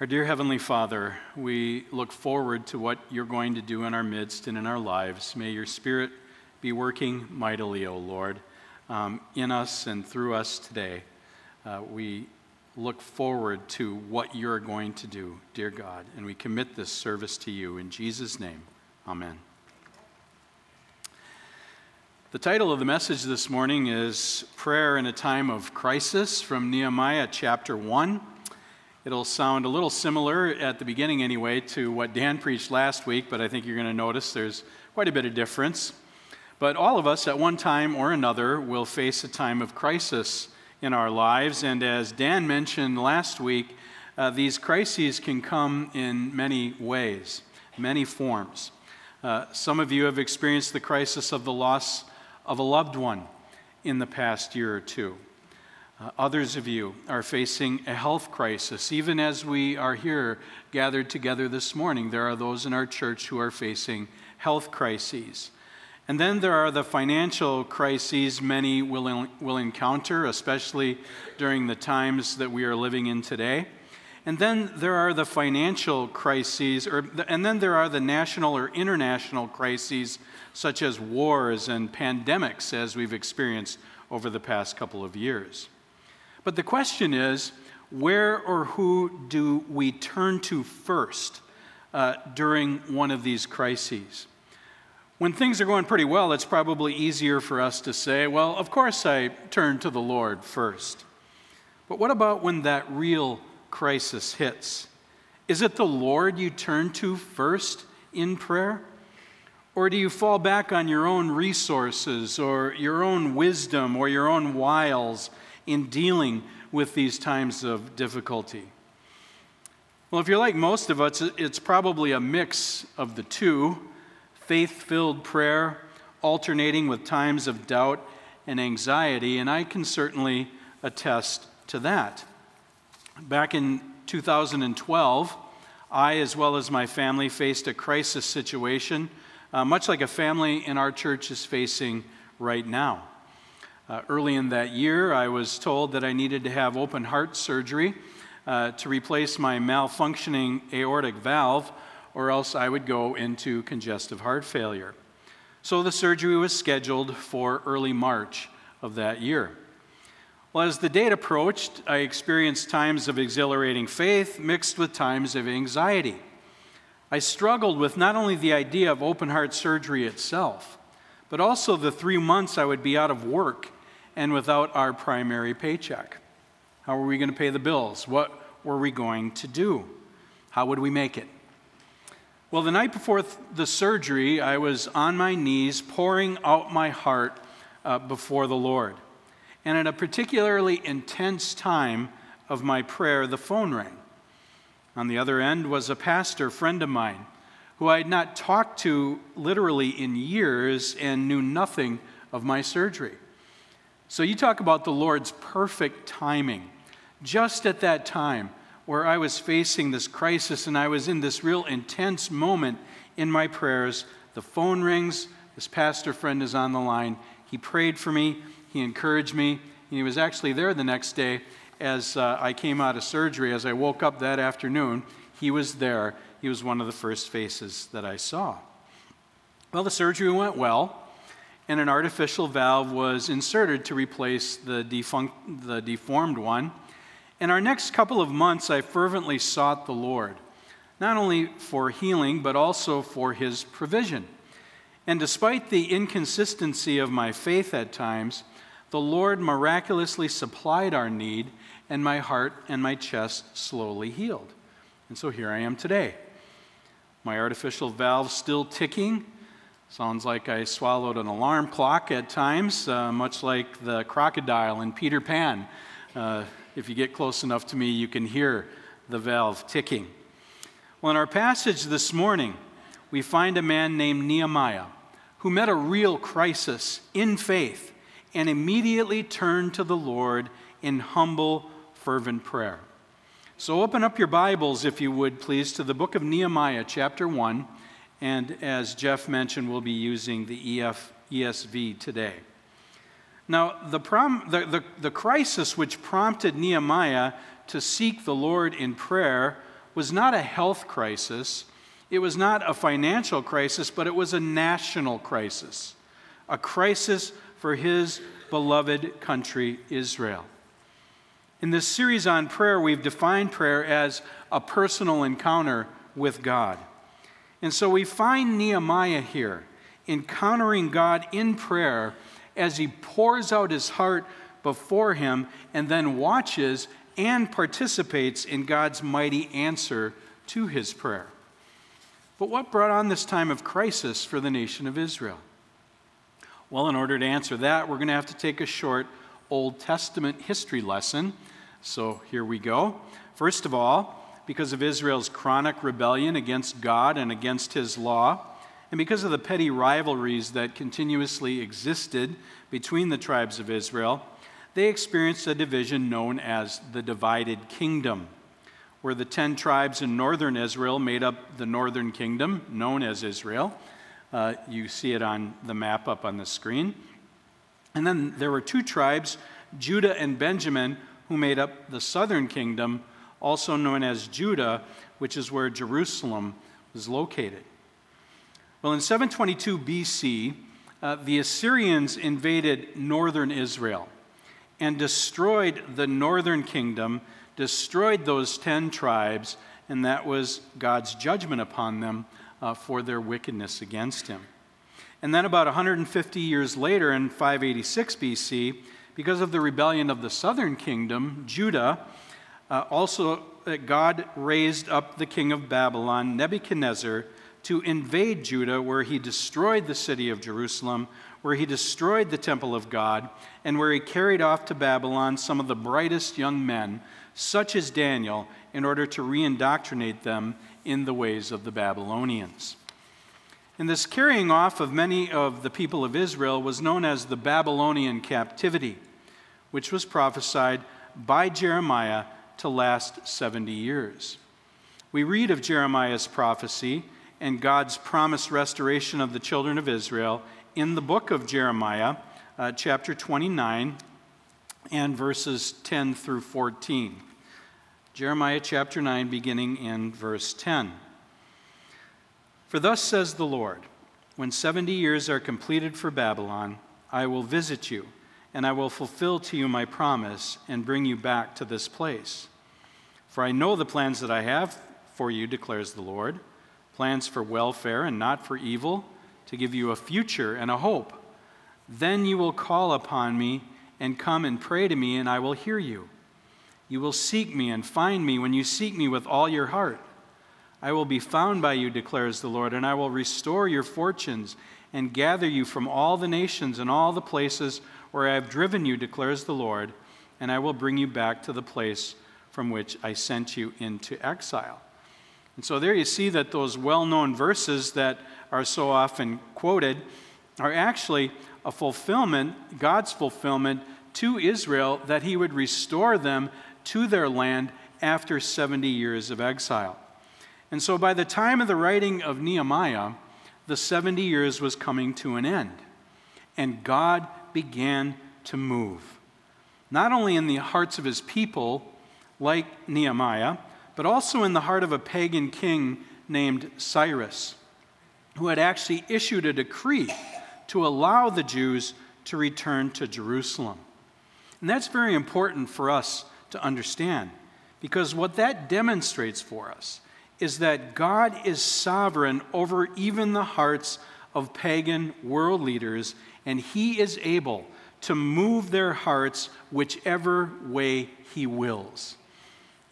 Our dear Heavenly Father, we look forward to what you're going to do in our midst and in our lives. May your Spirit be working mightily, O Lord, um, in us and through us today. Uh, we look forward to what you're going to do, dear God, and we commit this service to you. In Jesus' name, amen. The title of the message this morning is Prayer in a Time of Crisis from Nehemiah chapter 1. It'll sound a little similar at the beginning, anyway, to what Dan preached last week, but I think you're going to notice there's quite a bit of difference. But all of us, at one time or another, will face a time of crisis in our lives. And as Dan mentioned last week, uh, these crises can come in many ways, many forms. Uh, some of you have experienced the crisis of the loss of a loved one in the past year or two. Uh, others of you are facing a health crisis. Even as we are here gathered together this morning, there are those in our church who are facing health crises. And then there are the financial crises many will, will encounter, especially during the times that we are living in today. And then there are the financial crises, or, and then there are the national or international crises such as wars and pandemics, as we've experienced over the past couple of years. But the question is where or who do we turn to first uh, during one of these crises? When things are going pretty well, it's probably easier for us to say, well, of course I turn to the Lord first. But what about when that real crisis hits? Is it the Lord you turn to first in prayer? Or do you fall back on your own resources or your own wisdom or your own wiles in dealing with these times of difficulty? Well, if you're like most of us, it's probably a mix of the two faith filled prayer, alternating with times of doubt and anxiety, and I can certainly attest to that. Back in 2012, I, as well as my family, faced a crisis situation uh, much like a family in our church is facing right now. Uh, early in that year, I was told that I needed to have open heart surgery uh, to replace my malfunctioning aortic valve, or else I would go into congestive heart failure. So the surgery was scheduled for early March of that year. Well, as the date approached, I experienced times of exhilarating faith mixed with times of anxiety. I struggled with not only the idea of open heart surgery itself, but also the three months I would be out of work and without our primary paycheck. How were we going to pay the bills? What were we going to do? How would we make it? Well, the night before th- the surgery, I was on my knees pouring out my heart uh, before the Lord. And at a particularly intense time of my prayer, the phone rang. On the other end was a pastor friend of mine who I had not talked to literally in years and knew nothing of my surgery. So you talk about the Lord's perfect timing. Just at that time where I was facing this crisis and I was in this real intense moment in my prayers, the phone rings. This pastor friend is on the line. He prayed for me, he encouraged me. He was actually there the next day as uh, I came out of surgery, as I woke up that afternoon, he was there. He was one of the first faces that I saw. Well, the surgery went well, and an artificial valve was inserted to replace the, defunct, the deformed one. In our next couple of months, I fervently sought the Lord, not only for healing, but also for his provision. And despite the inconsistency of my faith at times, the Lord miraculously supplied our need and my heart and my chest slowly healed. And so here I am today. My artificial valve still ticking. Sounds like I swallowed an alarm clock at times, uh, much like the crocodile in Peter Pan. Uh, if you get close enough to me, you can hear the valve ticking. Well, in our passage this morning, we find a man named Nehemiah who met a real crisis in faith and immediately turned to the Lord in humble fervent prayer. So open up your Bibles, if you would, please, to the book of Nehemiah, chapter 1. And as Jeff mentioned, we'll be using the EF, ESV today. Now, the, prom, the, the, the crisis which prompted Nehemiah to seek the Lord in prayer was not a health crisis, it was not a financial crisis, but it was a national crisis, a crisis for his beloved country, Israel. In this series on prayer, we've defined prayer as a personal encounter with God. And so we find Nehemiah here encountering God in prayer as he pours out his heart before him and then watches and participates in God's mighty answer to his prayer. But what brought on this time of crisis for the nation of Israel? Well, in order to answer that, we're going to have to take a short Old Testament history lesson. So here we go. First of all, because of Israel's chronic rebellion against God and against his law, and because of the petty rivalries that continuously existed between the tribes of Israel, they experienced a division known as the divided kingdom where the 10 tribes in northern Israel made up the northern kingdom, known as Israel. Uh, you see it on the map up on the screen. And then there were two tribes, Judah and Benjamin, who made up the southern kingdom, also known as Judah, which is where Jerusalem was located. Well, in 722 BC, uh, the Assyrians invaded northern Israel and destroyed the northern kingdom destroyed those 10 tribes, and that was God's judgment upon them uh, for their wickedness against him. And then, about 150 years later, in 586 BC, because of the rebellion of the southern kingdom, Judah, uh, also uh, God raised up the king of Babylon, Nebuchadnezzar, to invade Judah, where he destroyed the city of Jerusalem, where he destroyed the temple of God, and where he carried off to Babylon some of the brightest young men such as Daniel, in order to reindoctrinate them in the ways of the Babylonians. And this carrying off of many of the people of Israel was known as the Babylonian captivity, which was prophesied by Jeremiah to last 70 years. We read of Jeremiah's prophecy and God's promised restoration of the children of Israel in the book of Jeremiah, uh, chapter 29, and verses 10 through 14. Jeremiah chapter 9, beginning in verse 10. For thus says the Lord When 70 years are completed for Babylon, I will visit you, and I will fulfill to you my promise and bring you back to this place. For I know the plans that I have for you, declares the Lord plans for welfare and not for evil, to give you a future and a hope. Then you will call upon me and come and pray to me, and I will hear you. You will seek me and find me when you seek me with all your heart. I will be found by you, declares the Lord, and I will restore your fortunes and gather you from all the nations and all the places where I have driven you, declares the Lord, and I will bring you back to the place from which I sent you into exile. And so there you see that those well known verses that are so often quoted are actually a fulfillment, God's fulfillment to Israel, that he would restore them to their land after 70 years of exile. And so by the time of the writing of Nehemiah, the 70 years was coming to an end. And God began to move, not only in the hearts of his people, like Nehemiah, but also in the heart of a pagan king named Cyrus, who had actually issued a decree to allow the Jews to return to Jerusalem. And that's very important for us to understand because what that demonstrates for us is that God is sovereign over even the hearts of pagan world leaders, and He is able to move their hearts whichever way He wills.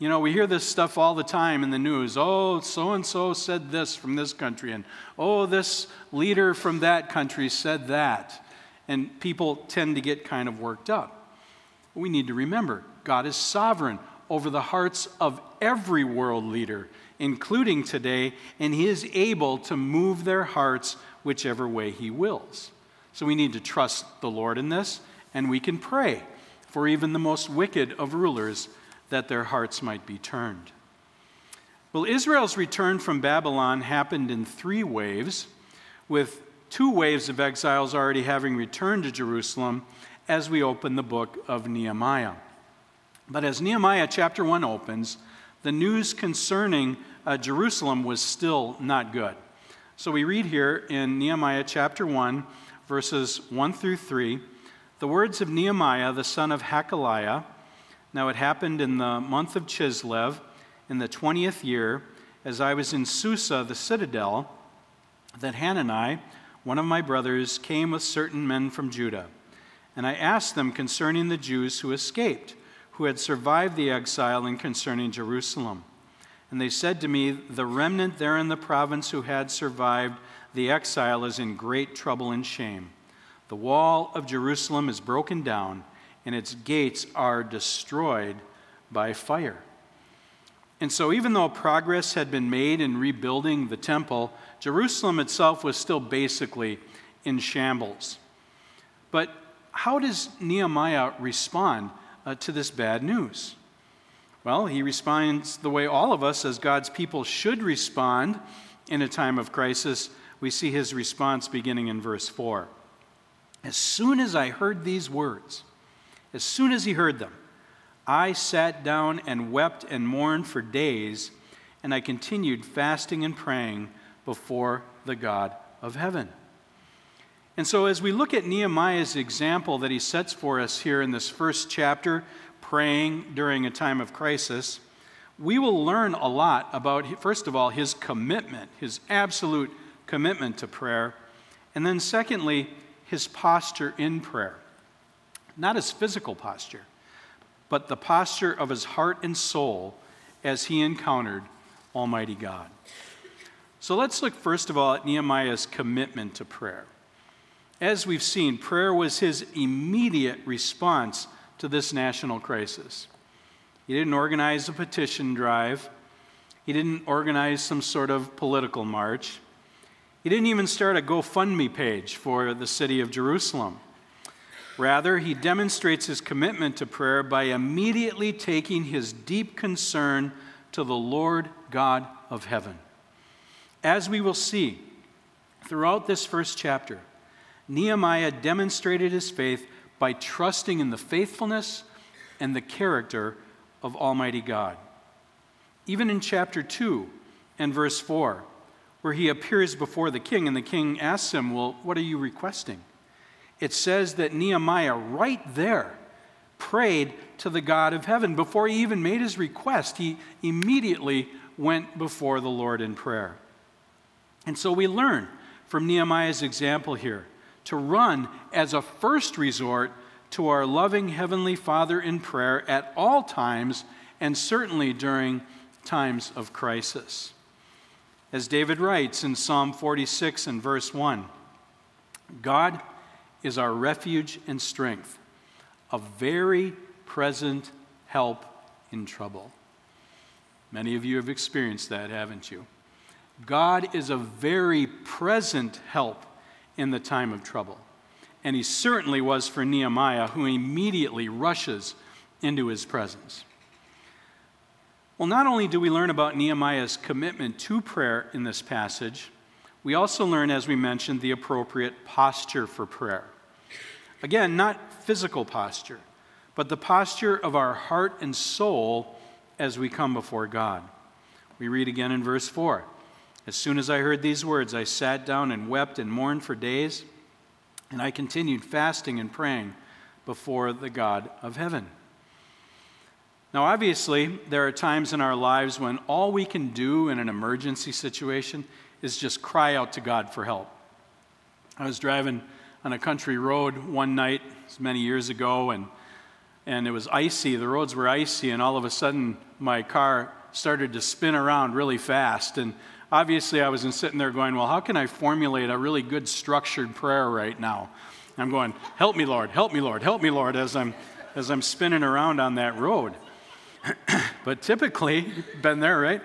You know, we hear this stuff all the time in the news. Oh, so and so said this from this country, and oh, this leader from that country said that. And people tend to get kind of worked up. We need to remember God is sovereign over the hearts of every world leader, including today, and He is able to move their hearts whichever way He wills. So we need to trust the Lord in this, and we can pray for even the most wicked of rulers that their hearts might be turned. Well, Israel's return from Babylon happened in three waves, with two waves of exiles already having returned to Jerusalem as we open the book of Nehemiah. But as Nehemiah chapter 1 opens, the news concerning uh, Jerusalem was still not good. So we read here in Nehemiah chapter 1, verses 1 through 3, the words of Nehemiah, the son of Hachaliah. Now it happened in the month of Chislev, in the 20th year, as I was in Susa, the citadel, that Hanani, one of my brothers, came with certain men from Judah. And I asked them concerning the Jews who escaped, who had survived the exile, and concerning Jerusalem. And they said to me, The remnant there in the province who had survived the exile is in great trouble and shame. The wall of Jerusalem is broken down, and its gates are destroyed by fire. And so, even though progress had been made in rebuilding the temple, Jerusalem itself was still basically in shambles. But how does Nehemiah respond uh, to this bad news? Well, he responds the way all of us, as God's people, should respond in a time of crisis. We see his response beginning in verse 4. As soon as I heard these words, as soon as he heard them, I sat down and wept and mourned for days, and I continued fasting and praying before the God of heaven. And so, as we look at Nehemiah's example that he sets for us here in this first chapter, praying during a time of crisis, we will learn a lot about, first of all, his commitment, his absolute commitment to prayer, and then, secondly, his posture in prayer. Not his physical posture, but the posture of his heart and soul as he encountered Almighty God. So let's look first of all at Nehemiah's commitment to prayer. As we've seen, prayer was his immediate response to this national crisis. He didn't organize a petition drive, he didn't organize some sort of political march. He didn't even start a GoFundMe page for the city of Jerusalem. Rather, he demonstrates his commitment to prayer by immediately taking his deep concern to the Lord God of heaven. As we will see throughout this first chapter, Nehemiah demonstrated his faith by trusting in the faithfulness and the character of Almighty God. Even in chapter 2 and verse 4, where he appears before the king and the king asks him, Well, what are you requesting? It says that Nehemiah, right there, prayed to the God of heaven. Before he even made his request, he immediately went before the Lord in prayer. And so we learn from Nehemiah's example here to run as a first resort to our loving Heavenly Father in prayer at all times and certainly during times of crisis. As David writes in Psalm 46 and verse 1 God is our refuge and strength, a very present help in trouble. Many of you have experienced that, haven't you? God is a very present help in the time of trouble. And he certainly was for Nehemiah, who immediately rushes into his presence. Well, not only do we learn about Nehemiah's commitment to prayer in this passage, we also learn, as we mentioned, the appropriate posture for prayer. Again, not physical posture, but the posture of our heart and soul as we come before God. We read again in verse 4 as soon as I heard these words, I sat down and wept and mourned for days, and I continued fasting and praying before the God of heaven. Now, obviously, there are times in our lives when all we can do in an emergency situation is just cry out to God for help. I was driving on a country road one night many years ago, and, and it was icy. The roads were icy, and all of a sudden, my car started to spin around really fast. And obviously I wasn't sitting there going, well, how can I formulate a really good structured prayer right now? I'm going, help me, Lord, help me, Lord, help me, Lord, as I'm, as I'm spinning around on that road. but typically, been there, right?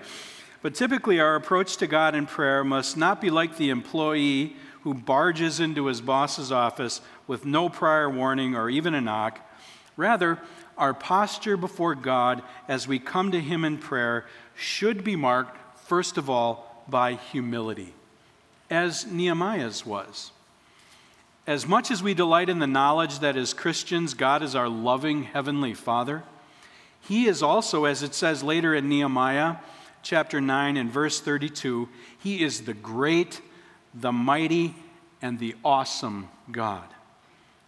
But typically, our approach to God in prayer must not be like the employee who barges into his boss's office with no prior warning or even a knock. Rather, our posture before God as we come to Him in prayer should be marked, first of all, by humility, as Nehemiah's was. As much as we delight in the knowledge that as Christians, God is our loving Heavenly Father, He is also, as it says later in Nehemiah chapter 9 and verse 32, He is the great, the mighty, and the awesome God.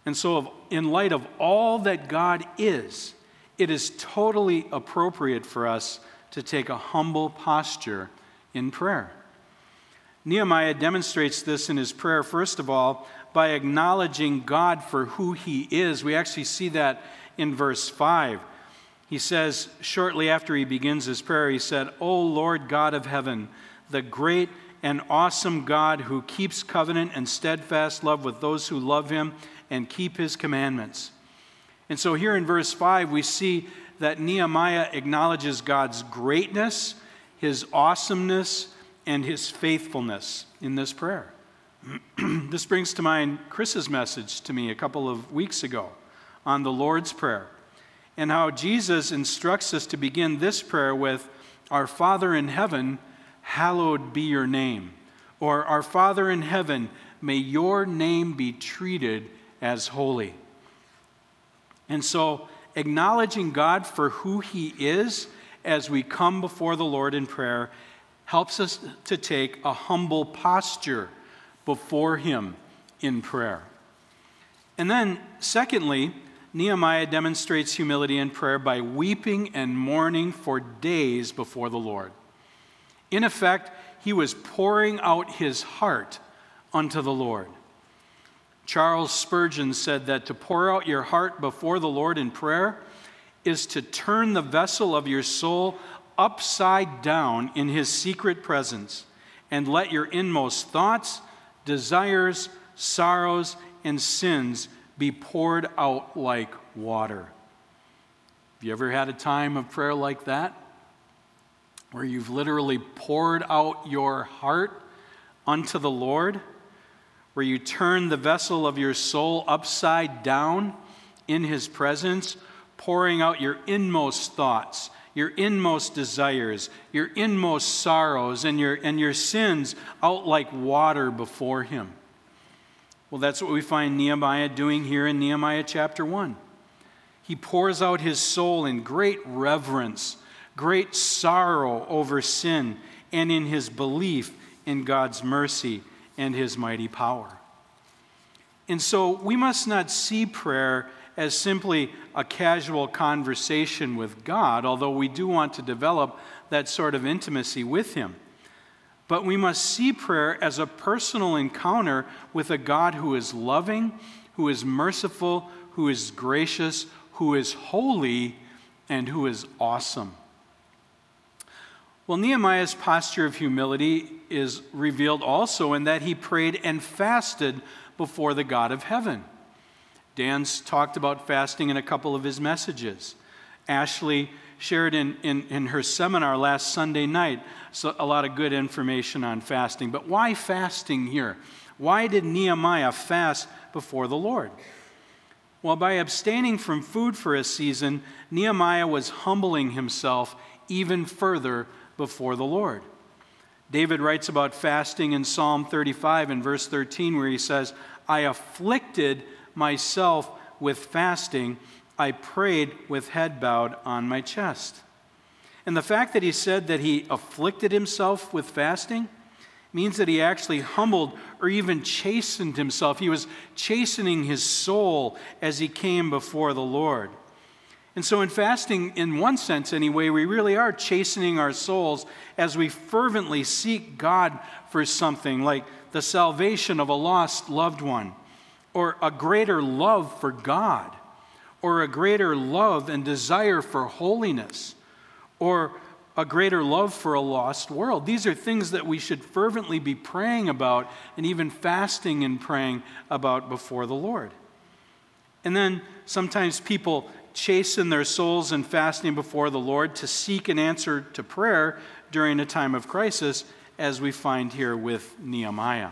And so, in light of all that God is, it is totally appropriate for us to take a humble posture in prayer. Nehemiah demonstrates this in his prayer, first of all, by acknowledging God for who he is. We actually see that in verse 5. He says, shortly after he begins his prayer, he said, O Lord God of heaven, the great and awesome God who keeps covenant and steadfast love with those who love him and keep his commandments. And so here in verse 5, we see that Nehemiah acknowledges God's greatness, his awesomeness, and his faithfulness in this prayer. this brings to mind Chris's message to me a couple of weeks ago on the Lord's Prayer and how Jesus instructs us to begin this prayer with, Our Father in heaven, hallowed be your name. Or, Our Father in heaven, may your name be treated as holy. And so, acknowledging God for who He is as we come before the Lord in prayer helps us to take a humble posture before Him in prayer. And then, secondly, Nehemiah demonstrates humility in prayer by weeping and mourning for days before the Lord. In effect, he was pouring out his heart unto the Lord. Charles Spurgeon said that to pour out your heart before the Lord in prayer is to turn the vessel of your soul upside down in his secret presence and let your inmost thoughts, desires, sorrows, and sins be poured out like water. Have you ever had a time of prayer like that? Where you've literally poured out your heart unto the Lord? where you turn the vessel of your soul upside down in His presence, pouring out your inmost thoughts, your inmost desires, your inmost sorrows, and your, and your sins out like water before Him. Well, that's what we find Nehemiah doing here in Nehemiah chapter 1. He pours out his soul in great reverence, great sorrow over sin, and in his belief in God's mercy and his mighty power. And so we must not see prayer as simply a casual conversation with God, although we do want to develop that sort of intimacy with him. But we must see prayer as a personal encounter with a God who is loving, who is merciful, who is gracious, who is holy, and who is awesome. Well, Nehemiah's posture of humility is revealed also in that he prayed and fasted before the God of heaven. Dan's talked about fasting in a couple of his messages. Ashley shared in, in, in her seminar last Sunday night so a lot of good information on fasting. But why fasting here? Why did Nehemiah fast before the Lord? Well, by abstaining from food for a season, Nehemiah was humbling himself even further before the Lord. David writes about fasting in Psalm 35 in verse 13, where he says, I afflicted myself with fasting. I prayed with head bowed on my chest. And the fact that he said that he afflicted himself with fasting means that he actually humbled or even chastened himself. He was chastening his soul as he came before the Lord. And so, in fasting, in one sense anyway, we really are chastening our souls as we fervently seek God for something like the salvation of a lost loved one, or a greater love for God, or a greater love and desire for holiness, or a greater love for a lost world. These are things that we should fervently be praying about and even fasting and praying about before the Lord. And then sometimes people chasten their souls in fasting before the Lord to seek an answer to prayer during a time of crisis, as we find here with Nehemiah.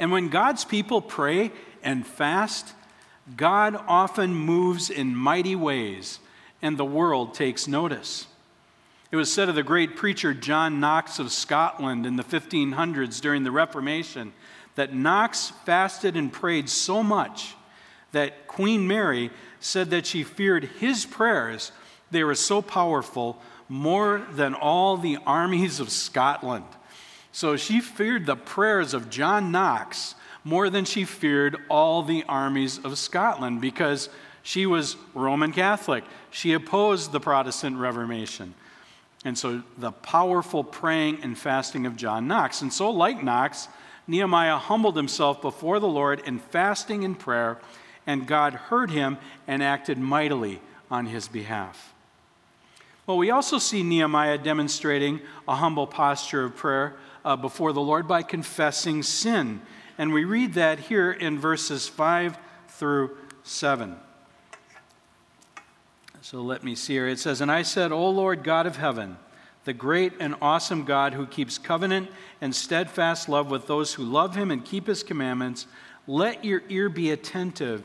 And when God's people pray and fast, God often moves in mighty ways, and the world takes notice. It was said of the great preacher John Knox of Scotland in the 1500s during the Reformation that Knox fasted and prayed so much that Queen Mary said that she feared his prayers They were so powerful, more than all the armies of Scotland. So she feared the prayers of John Knox more than she feared all the armies of Scotland because she was Roman Catholic. She opposed the Protestant Reformation. And so the powerful praying and fasting of John Knox. And so, like Knox, Nehemiah humbled himself before the Lord in fasting and prayer, and God heard him and acted mightily on his behalf. Well, we also see Nehemiah demonstrating a humble posture of prayer uh, before the Lord by confessing sin. And we read that here in verses 5 through 7. So let me see here. It says, And I said, O Lord God of heaven, the great and awesome God who keeps covenant and steadfast love with those who love him and keep his commandments, let your ear be attentive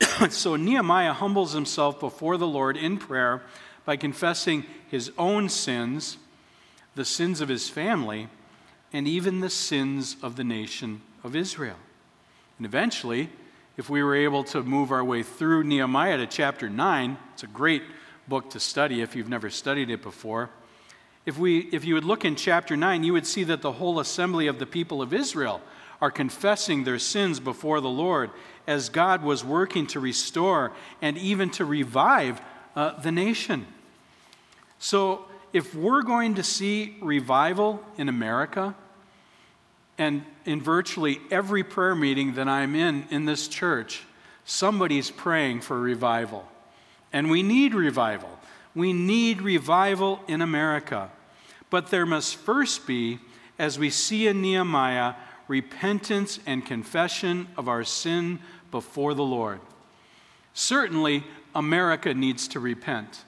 so Nehemiah humbles himself before the Lord in prayer by confessing his own sins, the sins of his family, and even the sins of the nation of Israel. And eventually, if we were able to move our way through Nehemiah to chapter 9, it's a great book to study if you've never studied it before. If, we, if you would look in chapter 9, you would see that the whole assembly of the people of Israel are confessing their sins before the Lord as God was working to restore and even to revive uh, the nation. So, if we're going to see revival in America, and in virtually every prayer meeting that I'm in in this church, somebody's praying for revival. And we need revival. We need revival in America. But there must first be, as we see in Nehemiah, repentance and confession of our sin before the Lord. Certainly, America needs to repent.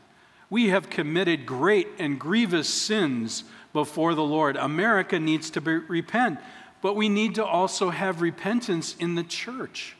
We have committed great and grievous sins before the Lord. America needs to be, repent, but we need to also have repentance in the church.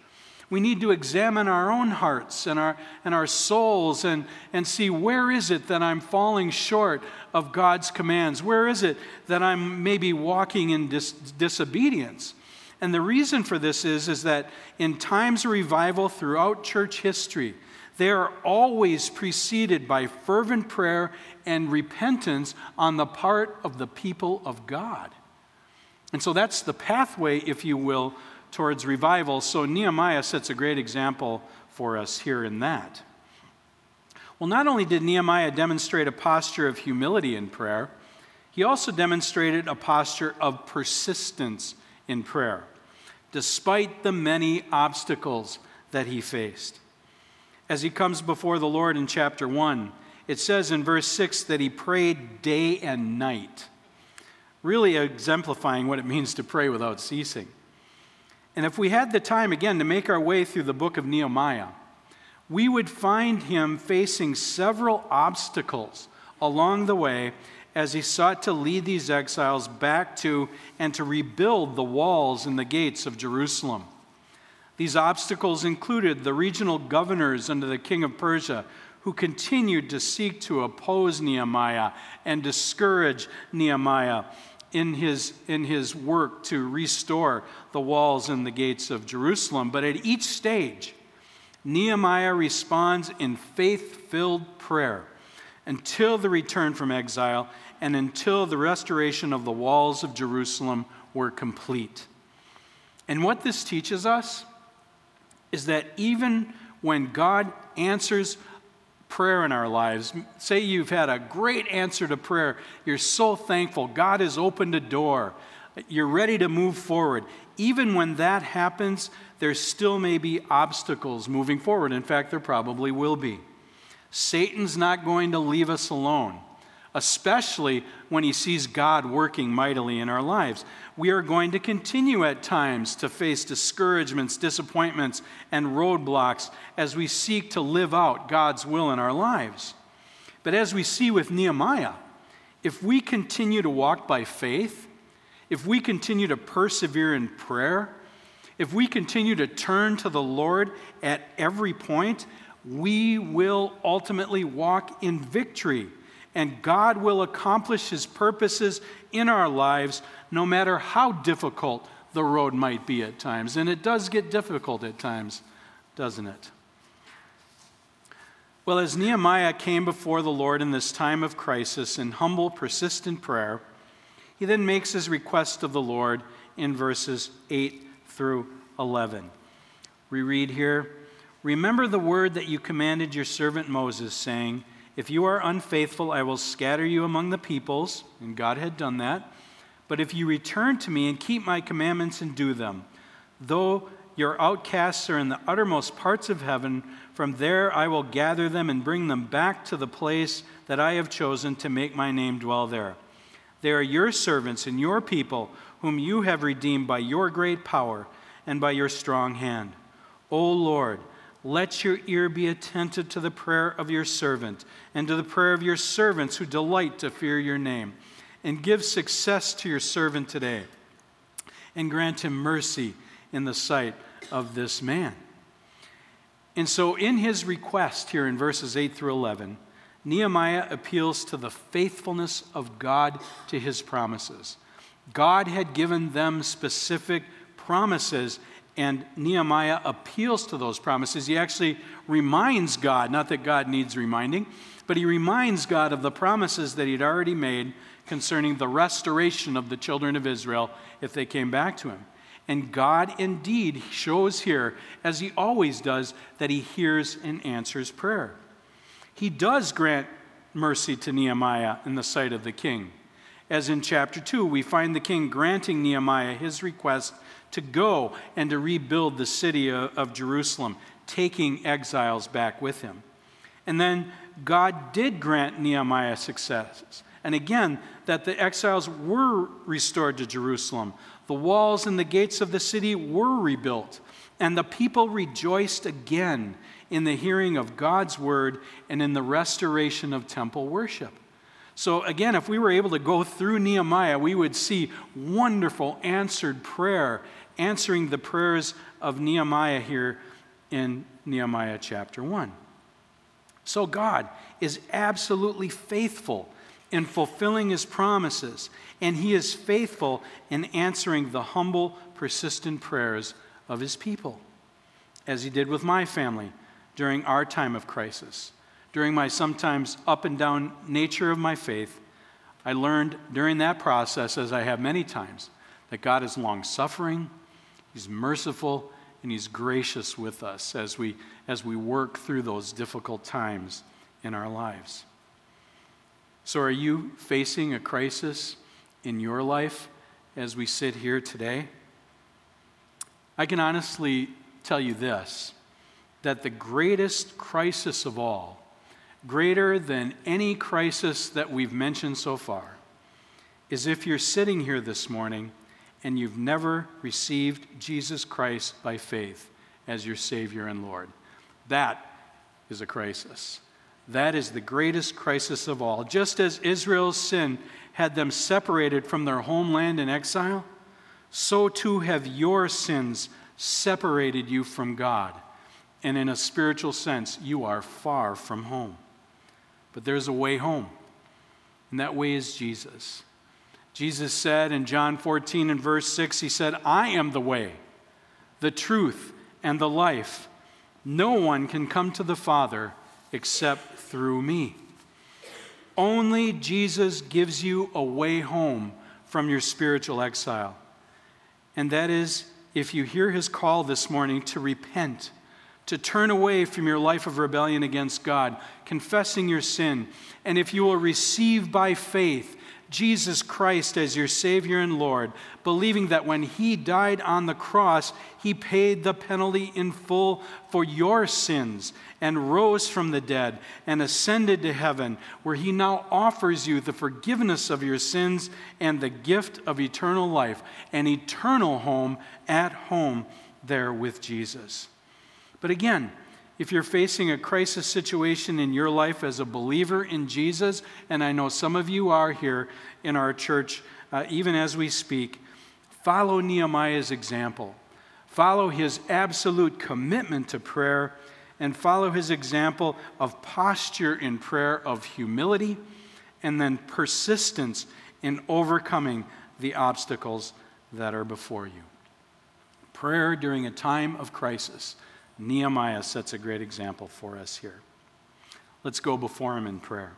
We need to examine our own hearts and our, and our souls and, and see where is it that I'm falling short of God's commands? Where is it that I'm maybe walking in dis- disobedience? And the reason for this is, is that in times of revival throughout church history, they are always preceded by fervent prayer and repentance on the part of the people of God. And so that's the pathway, if you will, towards revival. So Nehemiah sets a great example for us here in that. Well, not only did Nehemiah demonstrate a posture of humility in prayer, he also demonstrated a posture of persistence in prayer, despite the many obstacles that he faced. As he comes before the Lord in chapter 1, it says in verse 6 that he prayed day and night, really exemplifying what it means to pray without ceasing. And if we had the time again to make our way through the book of Nehemiah, we would find him facing several obstacles along the way as he sought to lead these exiles back to and to rebuild the walls and the gates of Jerusalem. These obstacles included the regional governors under the king of Persia who continued to seek to oppose Nehemiah and discourage Nehemiah in his, in his work to restore the walls and the gates of Jerusalem. But at each stage, Nehemiah responds in faith filled prayer until the return from exile and until the restoration of the walls of Jerusalem were complete. And what this teaches us is that even when God answers prayer in our lives. Say you've had a great answer to prayer. You're so thankful. God has opened a door. You're ready to move forward. Even when that happens, there still may be obstacles moving forward. In fact, there probably will be. Satan's not going to leave us alone especially when he sees God working mightily in our lives. We are going to continue at times to face discouragements, disappointments, and roadblocks as we seek to live out God's will in our lives. But as we see with Nehemiah, if we continue to walk by faith, if we continue to persevere in prayer, if we continue to turn to the Lord at every point, we will ultimately walk in victory. And God will accomplish His purposes in our lives no matter how difficult the road might be at times. And it does get difficult at times, doesn't it? Well, as Nehemiah came before the Lord in this time of crisis in humble, persistent prayer, he then makes his request of the Lord in verses 8 through 11. We read here Remember the word that you commanded your servant Moses, saying, If you are unfaithful, I will scatter you among the peoples. And God had done that. But if you return to me and keep my commandments and do them, though your outcasts are in the uttermost parts of heaven, from there I will gather them and bring them back to the place that I have chosen to make my name dwell there. They are your servants and your people, whom you have redeemed by your great power and by your strong hand. O Lord, let your ear be attentive to the prayer of your servant and to the prayer of your servants who delight to fear your name. And give success to your servant today. And grant him mercy in the sight of this man. And so, in his request here in verses 8 through 11, Nehemiah appeals to the faithfulness of God to his promises. God had given them specific promises, and Nehemiah appeals to those promises. He actually reminds God, not that God needs reminding, but he reminds God of the promises that he'd already made concerning the restoration of the children of Israel if they came back to him. And God indeed shows here, as he always does, that he hears and answers prayer. He does grant mercy to Nehemiah in the sight of the king. As in chapter 2, we find the king granting Nehemiah his request to go and to rebuild the city of Jerusalem, taking exiles back with him. And then God did grant Nehemiah success. And again, that the exiles were restored to Jerusalem. The walls and the gates of the city were rebuilt. And the people rejoiced again in the hearing of God's word and in the restoration of temple worship. So, again, if we were able to go through Nehemiah, we would see wonderful answered prayer answering the prayers of Nehemiah here in Nehemiah chapter 1. So God is absolutely faithful in fulfilling his promises, and he is faithful in answering the humble, persistent prayers of his people, as he did with my family during our time of crisis. During my sometimes up and down nature of my faith, I learned during that process, as I have many times, that God is long suffering, He's merciful and He's gracious with us as we, as we work through those difficult times in our lives. So, are you facing a crisis in your life as we sit here today? I can honestly tell you this that the greatest crisis of all, greater than any crisis that we've mentioned so far, is if you're sitting here this morning and you've never received Jesus Christ by faith as your Savior and Lord. That is a crisis. That is the greatest crisis of all. Just as Israel's sin had them separated from their homeland in exile, so too have your sins separated you from God. And in a spiritual sense, you are far from home. But there's a way home, and that way is Jesus. Jesus said in John 14 and verse 6, He said, I am the way, the truth, and the life. No one can come to the Father except through me. Only Jesus gives you a way home from your spiritual exile. And that is if you hear his call this morning to repent, to turn away from your life of rebellion against God, confessing your sin, and if you will receive by faith Jesus Christ as your Savior and Lord, believing that when He died on the cross, He paid the penalty in full for your sins and rose from the dead and ascended to heaven, where He now offers you the forgiveness of your sins and the gift of eternal life, an eternal home at home there with Jesus. But again, If you're facing a crisis situation in your life as a believer in Jesus, and I know some of you are here in our church, uh, even as we speak, follow Nehemiah's example. Follow his absolute commitment to prayer and follow his example of posture in prayer of humility and then persistence in overcoming the obstacles that are before you. Prayer during a time of crisis. Nehemiah sets a great example for us here. Let's go before him in prayer.